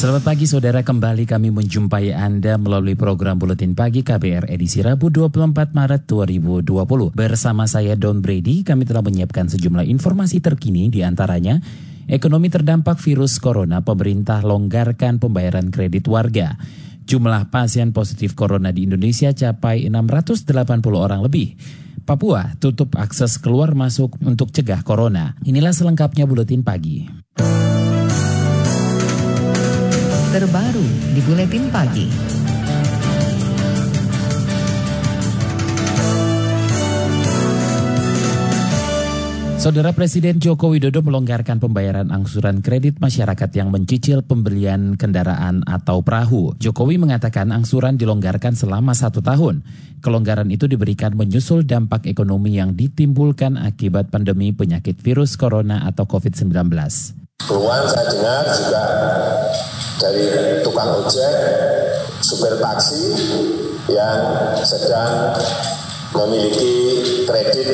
Selamat pagi saudara, kembali kami menjumpai Anda melalui program Buletin Pagi KBR edisi Rabu 24 Maret 2020. Bersama saya Don Brady, kami telah menyiapkan sejumlah informasi terkini di antaranya Ekonomi terdampak virus corona, pemerintah longgarkan pembayaran kredit warga. Jumlah pasien positif corona di Indonesia capai 680 orang lebih. Papua tutup akses keluar masuk untuk cegah corona. Inilah selengkapnya Buletin Pagi terbaru di Buletin Pagi. Saudara Presiden Joko Widodo melonggarkan pembayaran angsuran kredit masyarakat yang mencicil pembelian kendaraan atau perahu. Jokowi mengatakan angsuran dilonggarkan selama satu tahun. Kelonggaran itu diberikan menyusul dampak ekonomi yang ditimbulkan akibat pandemi penyakit virus corona atau COVID-19. Keluhan saya dengar juga dari tukang ojek, supir taksi yang sedang memiliki kredit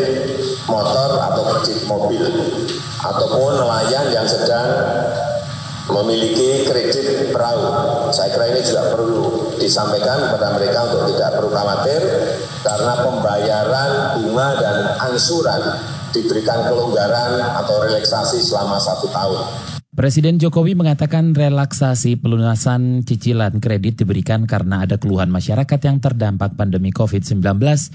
motor atau kredit mobil ataupun nelayan yang sedang memiliki kredit perahu. Saya kira ini juga perlu disampaikan kepada mereka untuk tidak perlu khawatir karena pembayaran bunga dan angsuran diberikan kelonggaran atau relaksasi selama satu tahun. Presiden Jokowi mengatakan relaksasi pelunasan cicilan kredit diberikan karena ada keluhan masyarakat yang terdampak pandemi COVID-19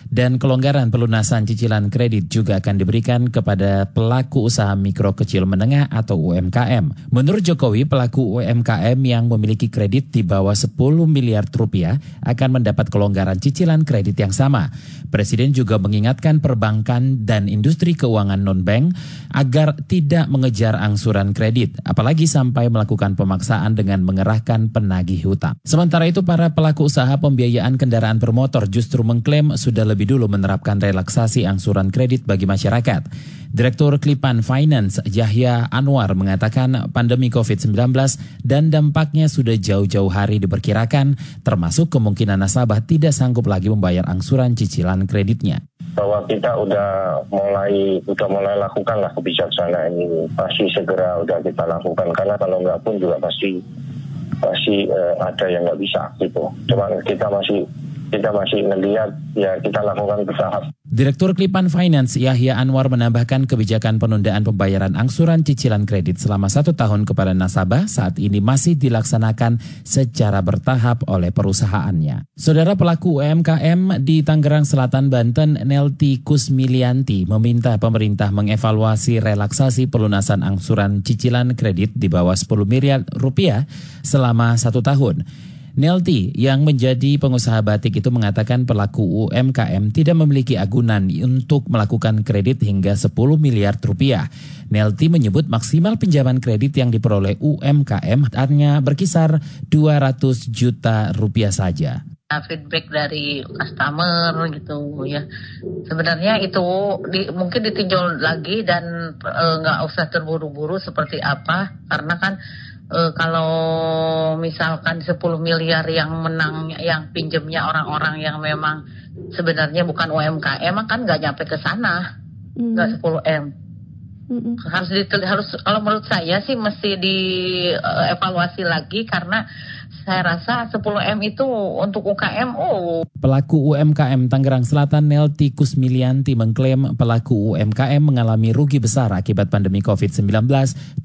dan kelonggaran pelunasan cicilan kredit juga akan diberikan kepada pelaku usaha mikro kecil menengah atau UMKM. Menurut Jokowi, pelaku UMKM yang memiliki kredit di bawah 10 miliar rupiah akan mendapat kelonggaran cicilan kredit yang sama. Presiden juga mengingatkan perbankan dan industri keuangan non-bank agar tidak mengejar angsuran kredit apalagi sampai melakukan pemaksaan dengan mengerahkan penagih hutang. Sementara itu para pelaku usaha pembiayaan kendaraan bermotor justru mengklaim sudah lebih dulu menerapkan relaksasi angsuran kredit bagi masyarakat. Direktur Klipan Finance Yahya Anwar mengatakan pandemi COVID-19 dan dampaknya sudah jauh-jauh hari diperkirakan, termasuk kemungkinan nasabah tidak sanggup lagi membayar angsuran cicilan kreditnya bahwa kita udah mulai udah mulai lakukan lah kebijaksanaan ini pasti segera udah kita lakukan karena kalau nggak pun juga pasti pasti uh, ada yang nggak bisa gitu cuma kita masih kita masih melihat ya kita lakukan bertahap. Direktur Klipan Finance Yahya Anwar menambahkan kebijakan penundaan pembayaran angsuran cicilan kredit selama satu tahun kepada nasabah saat ini masih dilaksanakan secara bertahap oleh perusahaannya. Saudara pelaku UMKM di Tangerang Selatan, Banten, Nelti Kusmilianti meminta pemerintah mengevaluasi relaksasi pelunasan angsuran cicilan kredit di bawah 10 miliar rupiah selama satu tahun. Nelti yang menjadi pengusaha batik itu mengatakan pelaku UMKM tidak memiliki agunan untuk melakukan kredit hingga 10 miliar rupiah. Nelti menyebut maksimal pinjaman kredit yang diperoleh UMKM hanya berkisar 200 juta rupiah saja feedback dari customer gitu ya sebenarnya itu di, mungkin ditinjau lagi dan eh, nggak e, usah terburu-buru seperti apa karena kan uh, kalau misalkan 10 miliar yang menang yang pinjemnya orang-orang yang memang sebenarnya bukan UMKM kan nggak nyampe ke sana. Nggak mm. 10 m. Mm harus harus kalau menurut saya sih mesti dievaluasi lagi karena saya rasa 10M itu untuk UKM, oh. Pelaku UMKM Tangerang Selatan Nelti Kusmilianti mengklaim pelaku UMKM mengalami rugi besar akibat pandemi COVID-19,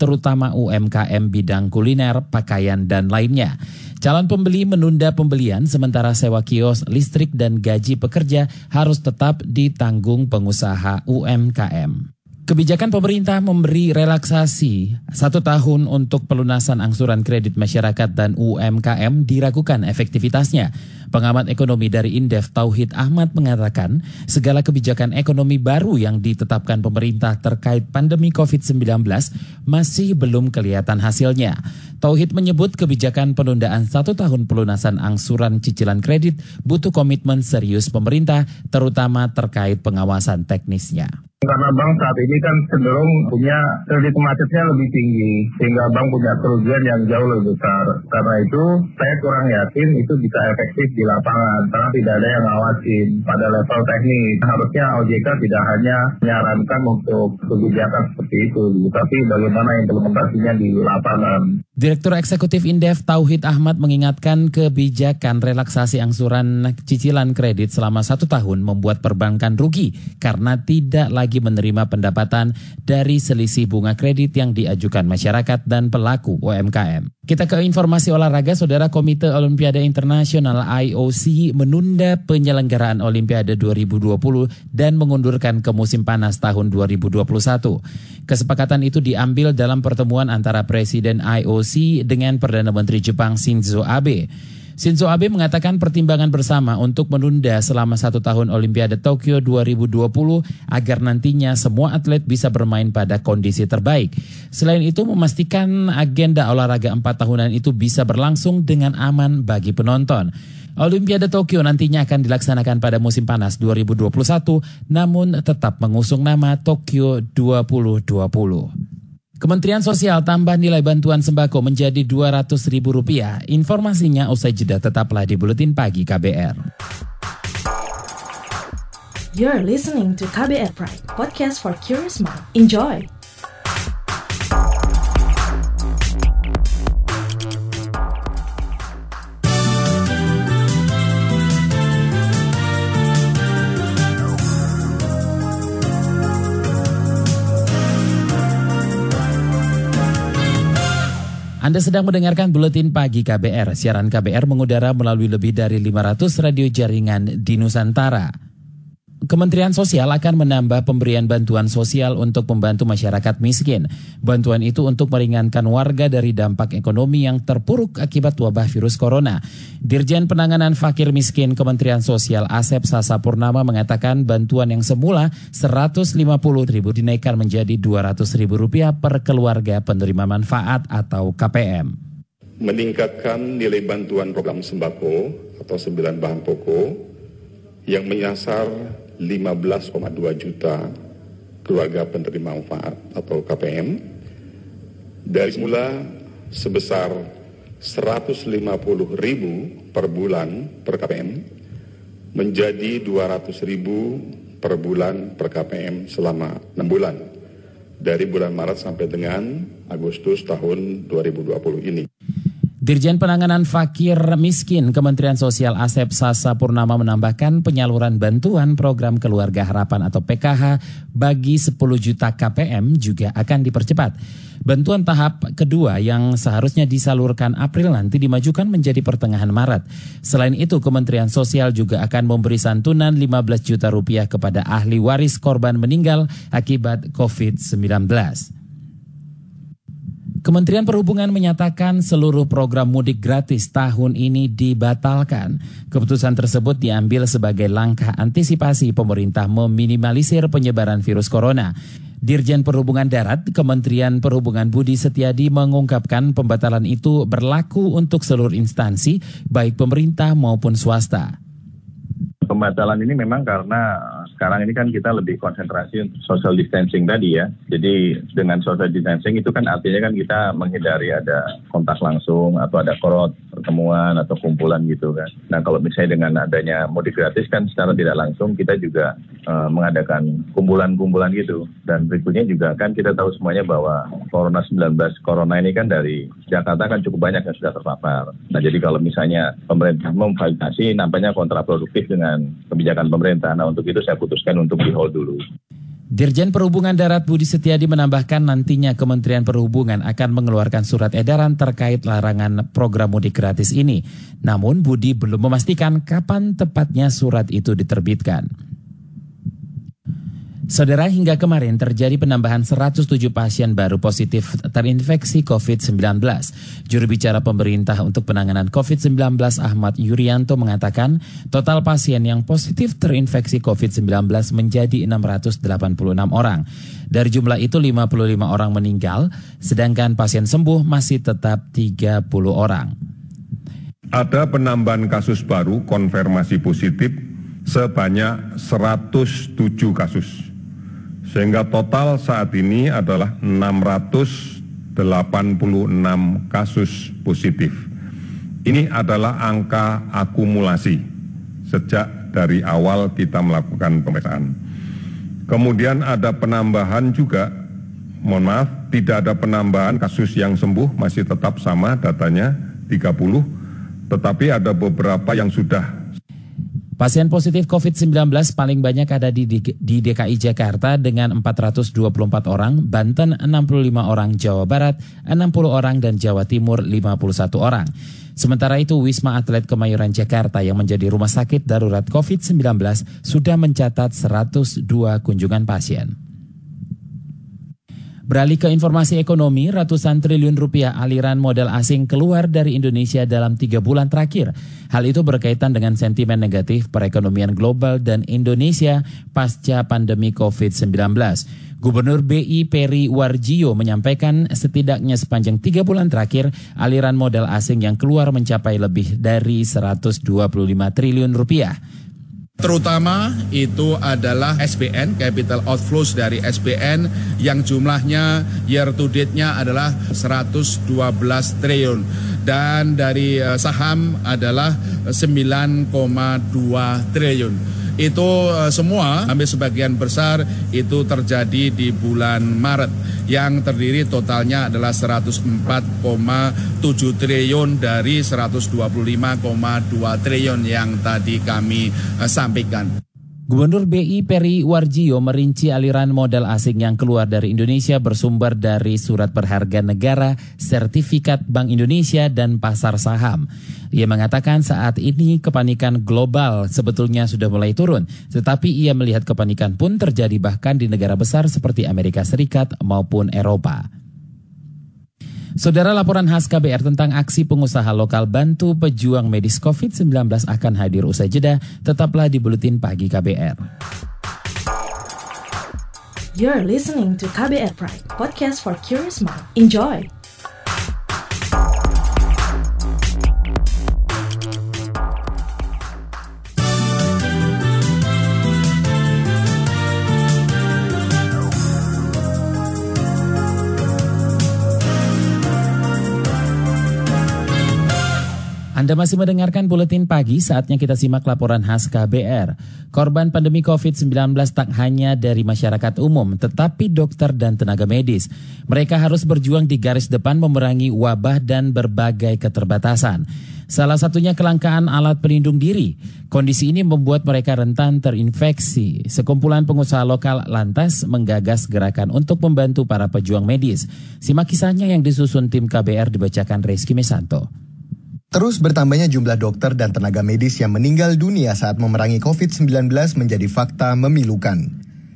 terutama UMKM bidang kuliner, pakaian, dan lainnya. Calon pembeli menunda pembelian sementara sewa kios, listrik, dan gaji pekerja harus tetap ditanggung pengusaha UMKM. Kebijakan pemerintah memberi relaksasi satu tahun untuk pelunasan angsuran kredit masyarakat dan UMKM diragukan efektivitasnya. Pengamat ekonomi dari Indef Tauhid Ahmad mengatakan segala kebijakan ekonomi baru yang ditetapkan pemerintah terkait pandemi COVID-19 masih belum kelihatan hasilnya. Tauhid menyebut kebijakan penundaan satu tahun pelunasan angsuran cicilan kredit butuh komitmen serius pemerintah, terutama terkait pengawasan teknisnya. Karena bank saat ini kan cenderung punya kredit macetnya lebih tinggi, sehingga bank punya kerugian yang jauh lebih besar. Karena itu saya kurang yakin itu bisa efektif di lapangan, karena tidak ada yang ngawasin pada level teknis. Harusnya OJK tidak hanya menyarankan untuk kebijakan seperti itu, tapi bagaimana implementasinya di lapangan. Direktur Eksekutif Indef Tauhid Ahmad mengingatkan kebijakan relaksasi angsuran cicilan kredit selama satu tahun membuat perbankan rugi karena tidak lagi menerima pendapatan dari selisih bunga kredit yang diajukan masyarakat dan pelaku UMKM. Kita ke informasi olahraga, Saudara Komite Olimpiade Internasional IOC menunda penyelenggaraan Olimpiade 2020 dan mengundurkan ke musim panas tahun 2021. Kesepakatan itu diambil dalam pertemuan antara Presiden IOC dengan Perdana Menteri Jepang Shinzo Abe. Shinzo Abe mengatakan pertimbangan bersama untuk menunda selama satu tahun Olimpiade Tokyo 2020 agar nantinya semua atlet bisa bermain pada kondisi terbaik. Selain itu memastikan agenda olahraga empat tahunan itu bisa berlangsung dengan aman bagi penonton. Olimpiade Tokyo nantinya akan dilaksanakan pada musim panas 2021 namun tetap mengusung nama Tokyo 2020. Kementerian Sosial tambah nilai bantuan sembako menjadi Rp200.000. Informasinya usai jeda tetaplah di Buletin Pagi KBR. You're listening to KBR Pride, podcast for curious mind. Enjoy! Anda sedang mendengarkan Buletin Pagi KBR. Siaran KBR mengudara melalui lebih dari 500 radio jaringan di Nusantara. Kementerian Sosial akan menambah pemberian bantuan sosial untuk membantu masyarakat miskin. Bantuan itu untuk meringankan warga dari dampak ekonomi yang terpuruk akibat wabah virus corona. Dirjen Penanganan Fakir Miskin Kementerian Sosial Asep Sasa Purnama mengatakan bantuan yang semula 150 ribu dinaikkan menjadi 200 ribu rupiah per keluarga penerima manfaat atau KPM. Meningkatkan nilai bantuan program sembako atau sembilan bahan pokok yang menyasar 15,2 juta keluarga penerima manfaat atau KPM dari semula sebesar 150 ribu per bulan per KPM menjadi 200 ribu per bulan per KPM selama 6 bulan dari bulan Maret sampai dengan Agustus tahun 2020 ini. Dirjen Penanganan Fakir Miskin Kementerian Sosial Asep Sasa Purnama menambahkan penyaluran bantuan program Keluarga Harapan atau PKH bagi 10 juta KPM juga akan dipercepat. Bantuan tahap kedua yang seharusnya disalurkan April nanti dimajukan menjadi pertengahan Maret. Selain itu, Kementerian Sosial juga akan memberi santunan 15 juta rupiah kepada ahli waris korban meninggal akibat COVID-19. Kementerian Perhubungan menyatakan seluruh program mudik gratis tahun ini dibatalkan. Keputusan tersebut diambil sebagai langkah antisipasi pemerintah meminimalisir penyebaran virus corona. Dirjen Perhubungan Darat, Kementerian Perhubungan Budi Setiadi mengungkapkan pembatalan itu berlaku untuk seluruh instansi, baik pemerintah maupun swasta. Pembatalan ini memang karena sekarang ini kan kita lebih konsentrasi untuk social distancing tadi ya. Jadi dengan social distancing itu kan artinya kan kita menghindari ada kontak langsung atau ada korot pertemuan atau kumpulan gitu kan. Nah kalau misalnya dengan adanya mudik gratis kan secara tidak langsung kita juga uh, mengadakan kumpulan-kumpulan gitu. Dan berikutnya juga kan kita tahu semuanya bahwa Corona 19 Corona ini kan dari Jakarta kan cukup banyak yang sudah terpapar. Nah jadi kalau misalnya pemerintah memfasilitasi nampaknya kontraproduktif dengan dengan kebijakan pemerintah. Nah untuk itu saya putuskan untuk di hold dulu. Dirjen Perhubungan Darat Budi Setiadi menambahkan nantinya Kementerian Perhubungan akan mengeluarkan surat edaran terkait larangan program mudik gratis ini. Namun Budi belum memastikan kapan tepatnya surat itu diterbitkan. Saudara, hingga kemarin terjadi penambahan 107 pasien baru positif terinfeksi COVID-19. Juru bicara pemerintah untuk penanganan COVID-19 Ahmad Yuryanto mengatakan total pasien yang positif terinfeksi COVID-19 menjadi 686 orang. Dari jumlah itu 55 orang meninggal, sedangkan pasien sembuh masih tetap 30 orang. Ada penambahan kasus baru konfirmasi positif sebanyak 107 kasus sehingga total saat ini adalah 686 kasus positif. Ini adalah angka akumulasi sejak dari awal kita melakukan pemeriksaan. Kemudian ada penambahan juga, mohon maaf, tidak ada penambahan kasus yang sembuh, masih tetap sama datanya 30, tetapi ada beberapa yang sudah Pasien positif COVID-19 paling banyak ada di, di DKI Jakarta dengan 424 orang, Banten 65 orang, Jawa Barat 60 orang, dan Jawa Timur 51 orang. Sementara itu, Wisma Atlet Kemayoran Jakarta yang menjadi rumah sakit darurat COVID-19 sudah mencatat 102 kunjungan pasien. Beralih ke informasi ekonomi, ratusan triliun rupiah aliran modal asing keluar dari Indonesia dalam tiga bulan terakhir. Hal itu berkaitan dengan sentimen negatif perekonomian global dan Indonesia pasca pandemi COVID-19. Gubernur BI Peri Warjio menyampaikan setidaknya sepanjang tiga bulan terakhir aliran modal asing yang keluar mencapai lebih dari 125 triliun rupiah. Terutama itu adalah SBN, capital outflows dari SBN yang jumlahnya year to date-nya adalah 112 triliun. Dan dari eh, saham adalah 9,2 triliun itu uh, semua hampir sebagian besar itu terjadi di bulan Maret yang terdiri totalnya adalah 104,7 triliun dari 125,2 triliun yang tadi kami uh, sampaikan. Gubernur BI Peri Warjio merinci aliran modal asing yang keluar dari Indonesia bersumber dari surat berharga negara, sertifikat Bank Indonesia, dan pasar saham. Ia mengatakan saat ini kepanikan global sebetulnya sudah mulai turun, tetapi ia melihat kepanikan pun terjadi bahkan di negara besar seperti Amerika Serikat maupun Eropa. Saudara laporan khas KBR tentang aksi pengusaha lokal bantu pejuang medis COVID-19 akan hadir usai jeda. Tetaplah di Buletin Pagi KBR. You're listening to KBR Pride, podcast for curious mind. Enjoy! Anda masih mendengarkan buletin pagi, saatnya kita simak laporan khas KBR. Korban pandemi COVID-19 tak hanya dari masyarakat umum, tetapi dokter dan tenaga medis. Mereka harus berjuang di garis depan memerangi wabah dan berbagai keterbatasan. Salah satunya kelangkaan alat pelindung diri. Kondisi ini membuat mereka rentan terinfeksi. Sekumpulan pengusaha lokal lantas menggagas gerakan untuk membantu para pejuang medis. Simak kisahnya yang disusun tim KBR dibacakan Reski Mesanto. Terus bertambahnya jumlah dokter dan tenaga medis yang meninggal dunia saat memerangi COVID-19 menjadi fakta memilukan.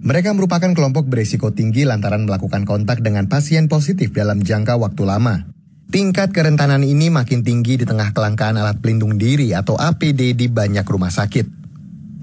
Mereka merupakan kelompok berisiko tinggi lantaran melakukan kontak dengan pasien positif dalam jangka waktu lama. Tingkat kerentanan ini makin tinggi di tengah kelangkaan alat pelindung diri atau APD di banyak rumah sakit.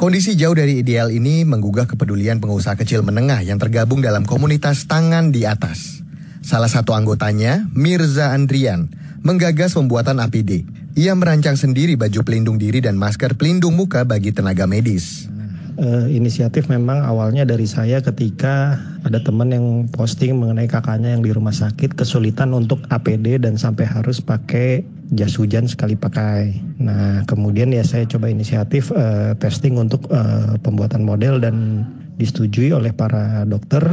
Kondisi jauh dari ideal ini menggugah kepedulian pengusaha kecil menengah yang tergabung dalam komunitas tangan di atas. Salah satu anggotanya, Mirza Andrian, menggagas pembuatan APD ia merancang sendiri baju pelindung diri dan masker pelindung muka bagi tenaga medis. Uh, inisiatif memang awalnya dari saya ketika ada teman yang posting mengenai kakaknya yang di rumah sakit kesulitan untuk APD dan sampai harus pakai jas hujan sekali pakai. Nah kemudian ya saya coba inisiatif uh, testing untuk uh, pembuatan model dan disetujui oleh para dokter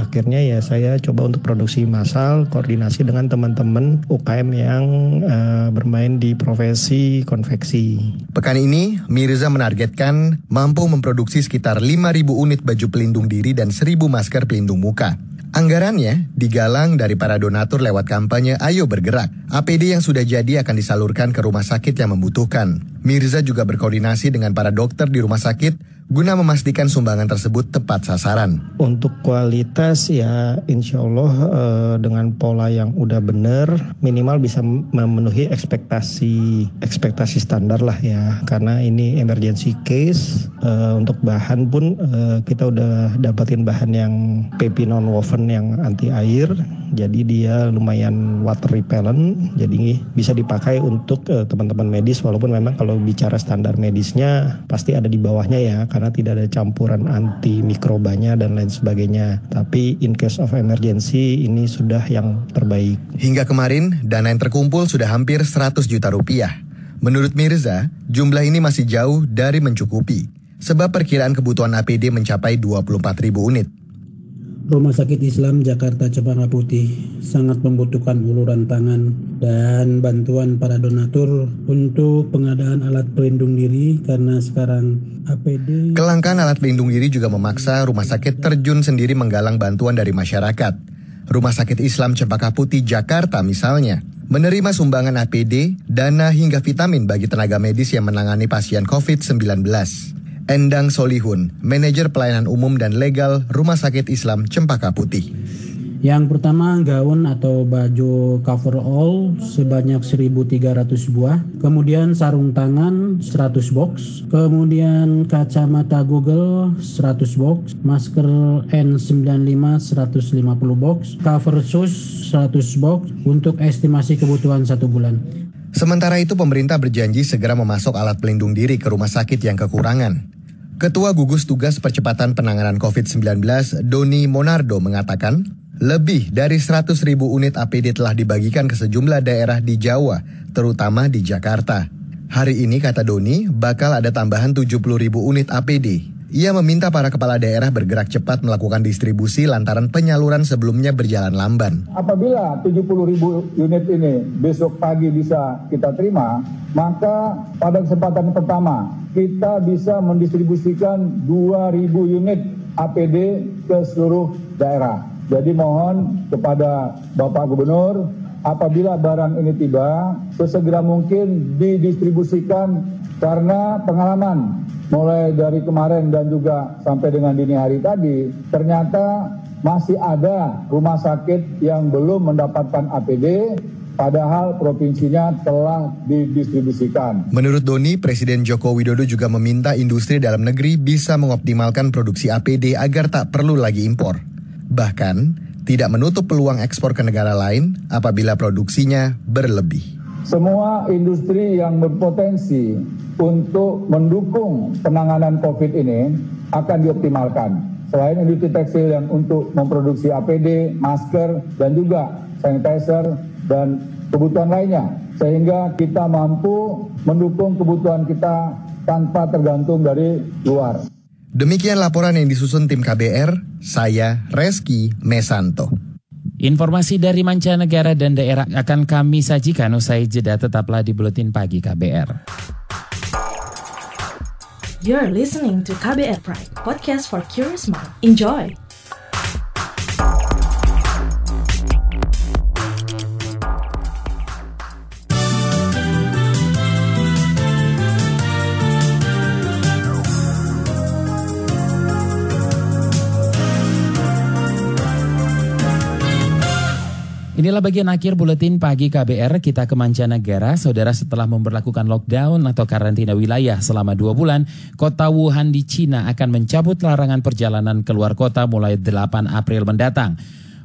akhirnya ya saya coba untuk produksi massal koordinasi dengan teman-teman UKM yang uh, bermain di profesi konveksi. Pekan ini Mirza menargetkan mampu memproduksi sekitar 5.000 unit baju pelindung diri dan 1.000 masker pelindung muka. Anggarannya digalang dari para donatur lewat kampanye Ayo Bergerak. APD yang sudah jadi akan disalurkan ke rumah sakit yang membutuhkan. Mirza juga berkoordinasi dengan para dokter di rumah sakit guna memastikan sumbangan tersebut tepat sasaran. Untuk kualitas ya insya Allah eh, dengan pola yang udah benar minimal bisa memenuhi ekspektasi ekspektasi standar lah ya. Karena ini emergency case eh, untuk bahan pun eh, kita udah dapatin bahan yang PP non woven yang anti air. Jadi dia lumayan water repellent jadi bisa dipakai untuk teman teman-teman medis. Walaupun memang kalau bicara standar medisnya pasti ada di bawahnya ya karena tidak ada campuran anti mikrobanya dan lain sebagainya. Tapi in case of emergency ini sudah yang terbaik. Hingga kemarin, dana yang terkumpul sudah hampir 100 juta rupiah. Menurut Mirza, jumlah ini masih jauh dari mencukupi. Sebab perkiraan kebutuhan APD mencapai 24 ribu unit. Rumah Sakit Islam Jakarta Cempaka Putih sangat membutuhkan uluran tangan dan bantuan para donatur untuk pengadaan alat pelindung diri karena sekarang APD Kelangkaan alat pelindung diri juga memaksa rumah sakit terjun sendiri menggalang bantuan dari masyarakat. Rumah Sakit Islam Cempaka Putih Jakarta misalnya menerima sumbangan APD, dana hingga vitamin bagi tenaga medis yang menangani pasien COVID-19. Endang Solihun, Manajer Pelayanan Umum dan Legal Rumah Sakit Islam Cempaka Putih. Yang pertama gaun atau baju cover all sebanyak 1300 buah, kemudian sarung tangan 100 box, kemudian kacamata Google 100 box, masker N95 150 box, cover shoes 100 box. Untuk estimasi kebutuhan satu bulan. Sementara itu pemerintah berjanji segera memasok alat pelindung diri ke rumah sakit yang kekurangan. Ketua Gugus Tugas Percepatan Penanganan COVID-19, Doni Monardo mengatakan, lebih dari 100 ribu unit APD telah dibagikan ke sejumlah daerah di Jawa, terutama di Jakarta. Hari ini, kata Doni, bakal ada tambahan 70 ribu unit APD ia meminta para kepala daerah bergerak cepat melakukan distribusi lantaran penyaluran sebelumnya berjalan lamban. Apabila 70 ribu unit ini besok pagi bisa kita terima, maka pada kesempatan pertama kita bisa mendistribusikan 2.000 unit APD ke seluruh daerah. Jadi mohon kepada Bapak Gubernur, apabila barang ini tiba, sesegera mungkin didistribusikan karena pengalaman mulai dari kemarin dan juga sampai dengan dini hari tadi, ternyata masih ada rumah sakit yang belum mendapatkan APD, padahal provinsinya telah didistribusikan. Menurut Doni, Presiden Joko Widodo juga meminta industri dalam negeri bisa mengoptimalkan produksi APD agar tak perlu lagi impor. Bahkan, tidak menutup peluang ekspor ke negara lain apabila produksinya berlebih semua industri yang berpotensi untuk mendukung penanganan COVID ini akan dioptimalkan. Selain industri tekstil yang untuk memproduksi APD, masker, dan juga sanitizer dan kebutuhan lainnya. Sehingga kita mampu mendukung kebutuhan kita tanpa tergantung dari luar. Demikian laporan yang disusun tim KBR, saya Reski Mesanto. Informasi dari mancanegara dan daerah akan kami sajikan usai jeda tetaplah di Buletin Pagi KBR. You're listening to KBR Pride, podcast for curious mind. Enjoy! Inilah bagian akhir buletin pagi KBR kita ke mancanegara. Saudara setelah memperlakukan lockdown atau karantina wilayah selama dua bulan, kota Wuhan di Cina akan mencabut larangan perjalanan keluar kota mulai 8 April mendatang.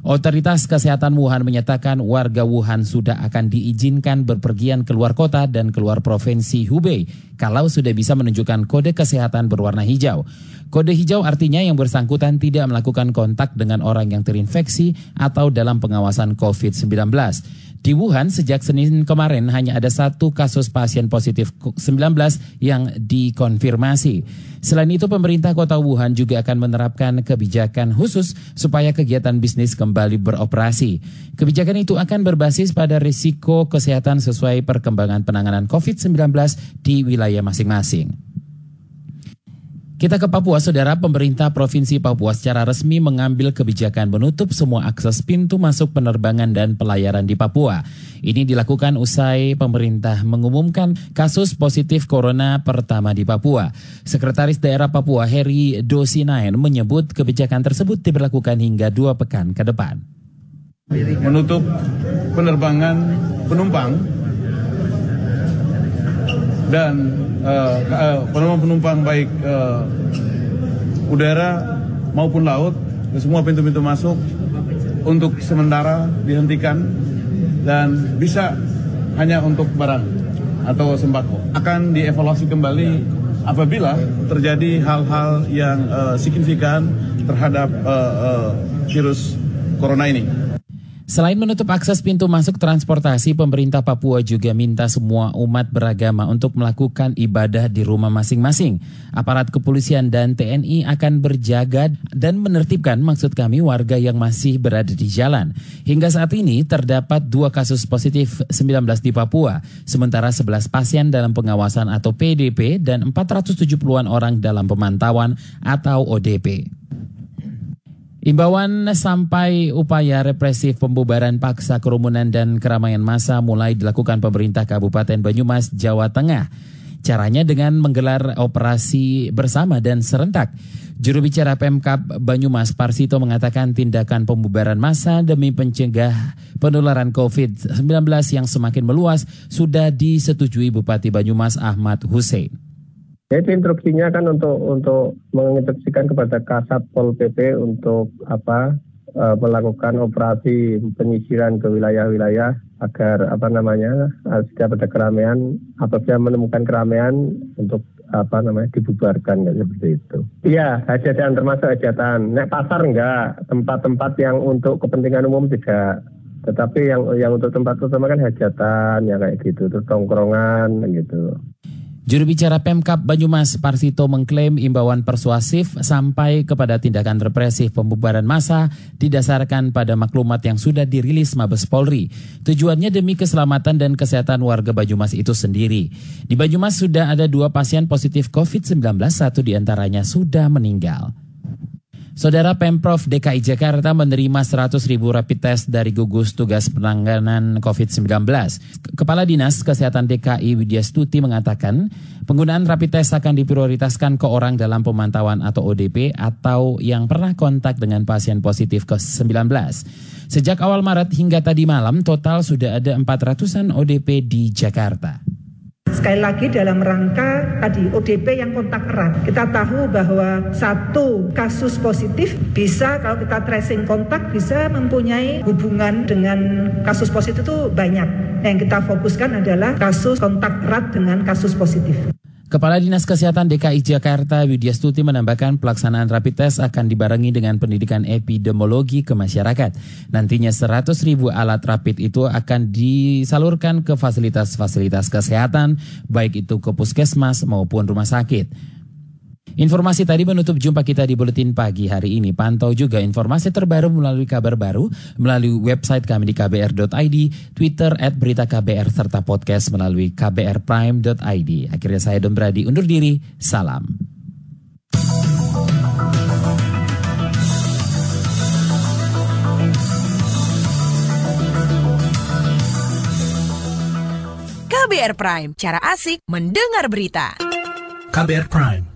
Otoritas Kesehatan Wuhan menyatakan warga Wuhan sudah akan diizinkan berpergian keluar kota dan keluar provinsi Hubei kalau sudah bisa menunjukkan kode kesehatan berwarna hijau. Kode hijau artinya yang bersangkutan tidak melakukan kontak dengan orang yang terinfeksi atau dalam pengawasan COVID-19. Di Wuhan sejak Senin kemarin hanya ada satu kasus pasien positif 19 yang dikonfirmasi. Selain itu pemerintah kota Wuhan juga akan menerapkan kebijakan khusus supaya kegiatan bisnis kembali beroperasi. Kebijakan itu akan berbasis pada risiko kesehatan sesuai perkembangan penanganan COVID-19 di wilayah masing-masing. Kita ke Papua, saudara. Pemerintah Provinsi Papua secara resmi mengambil kebijakan menutup semua akses pintu masuk penerbangan dan pelayaran di Papua. Ini dilakukan usai pemerintah mengumumkan kasus positif corona pertama di Papua. Sekretaris Daerah Papua Heri Dosinain menyebut kebijakan tersebut diberlakukan hingga dua pekan ke depan. Menutup penerbangan penumpang dan uh, uh, penumpang baik uh, udara maupun laut semua pintu-pintu masuk untuk sementara dihentikan dan bisa hanya untuk barang atau sembako akan dievaluasi kembali apabila terjadi hal-hal yang uh, signifikan terhadap uh, uh, virus corona ini. Selain menutup akses pintu masuk transportasi, pemerintah Papua juga minta semua umat beragama untuk melakukan ibadah di rumah masing-masing. Aparat kepolisian dan TNI akan berjaga dan menertibkan maksud kami warga yang masih berada di jalan. Hingga saat ini terdapat dua kasus positif 19 di Papua, sementara 11 pasien dalam pengawasan atau PDP dan 470-an orang dalam pemantauan atau ODP. Imbauan sampai upaya represif pembubaran paksa kerumunan dan keramaian massa mulai dilakukan pemerintah Kabupaten Banyumas, Jawa Tengah. Caranya dengan menggelar operasi bersama dan serentak. Juru bicara Pemkap Banyumas Parsito mengatakan tindakan pembubaran massa demi pencegah penularan COVID-19 yang semakin meluas sudah disetujui Bupati Banyumas Ahmad Hussein. Jadi instruksinya kan untuk untuk menginstruksikan kepada Kasat Pol PP untuk apa e, melakukan operasi penyisiran ke wilayah-wilayah agar apa namanya setiap ada keramaian apabila menemukan keramaian untuk apa namanya dibubarkan kayak seperti itu. Iya, hajatan termasuk hajatan. Nek pasar enggak, tempat-tempat yang untuk kepentingan umum tidak. Tetapi yang yang untuk tempat utama kan hajatan ya kayak gitu, terus tongkrongan gitu. Juru bicara Pemkap Banyumas Parsito mengklaim imbauan persuasif sampai kepada tindakan represif pembubaran massa didasarkan pada maklumat yang sudah dirilis Mabes Polri. Tujuannya demi keselamatan dan kesehatan warga Banyumas itu sendiri. Di Banyumas sudah ada dua pasien positif COVID-19, satu di antaranya sudah meninggal. Saudara Pemprov DKI Jakarta menerima 100 ribu rapid test dari gugus tugas penanganan COVID-19. Kepala Dinas Kesehatan DKI Widya Stuti mengatakan penggunaan rapid test akan diprioritaskan ke orang dalam pemantauan atau ODP atau yang pernah kontak dengan pasien positif COVID-19. Sejak awal Maret hingga tadi malam total sudah ada 400-an ODP di Jakarta. Sekali lagi dalam rangka tadi ODP yang kontak erat. Kita tahu bahwa satu kasus positif bisa kalau kita tracing kontak bisa mempunyai hubungan dengan kasus positif itu banyak. Yang kita fokuskan adalah kasus kontak erat dengan kasus positif. Kepala Dinas Kesehatan DKI Jakarta Widya Stuti menambahkan pelaksanaan rapid test akan dibarengi dengan pendidikan epidemiologi ke masyarakat. Nantinya 100 ribu alat rapid itu akan disalurkan ke fasilitas-fasilitas kesehatan, baik itu ke puskesmas maupun rumah sakit. Informasi tadi menutup jumpa kita di Buletin Pagi hari ini. Pantau juga informasi terbaru melalui kabar baru, melalui website kami di kbr.id, Twitter at berita KBR, serta podcast melalui kbrprime.id. Akhirnya saya Don Brady undur diri, salam. KBR Prime, cara asik mendengar berita. KBR Prime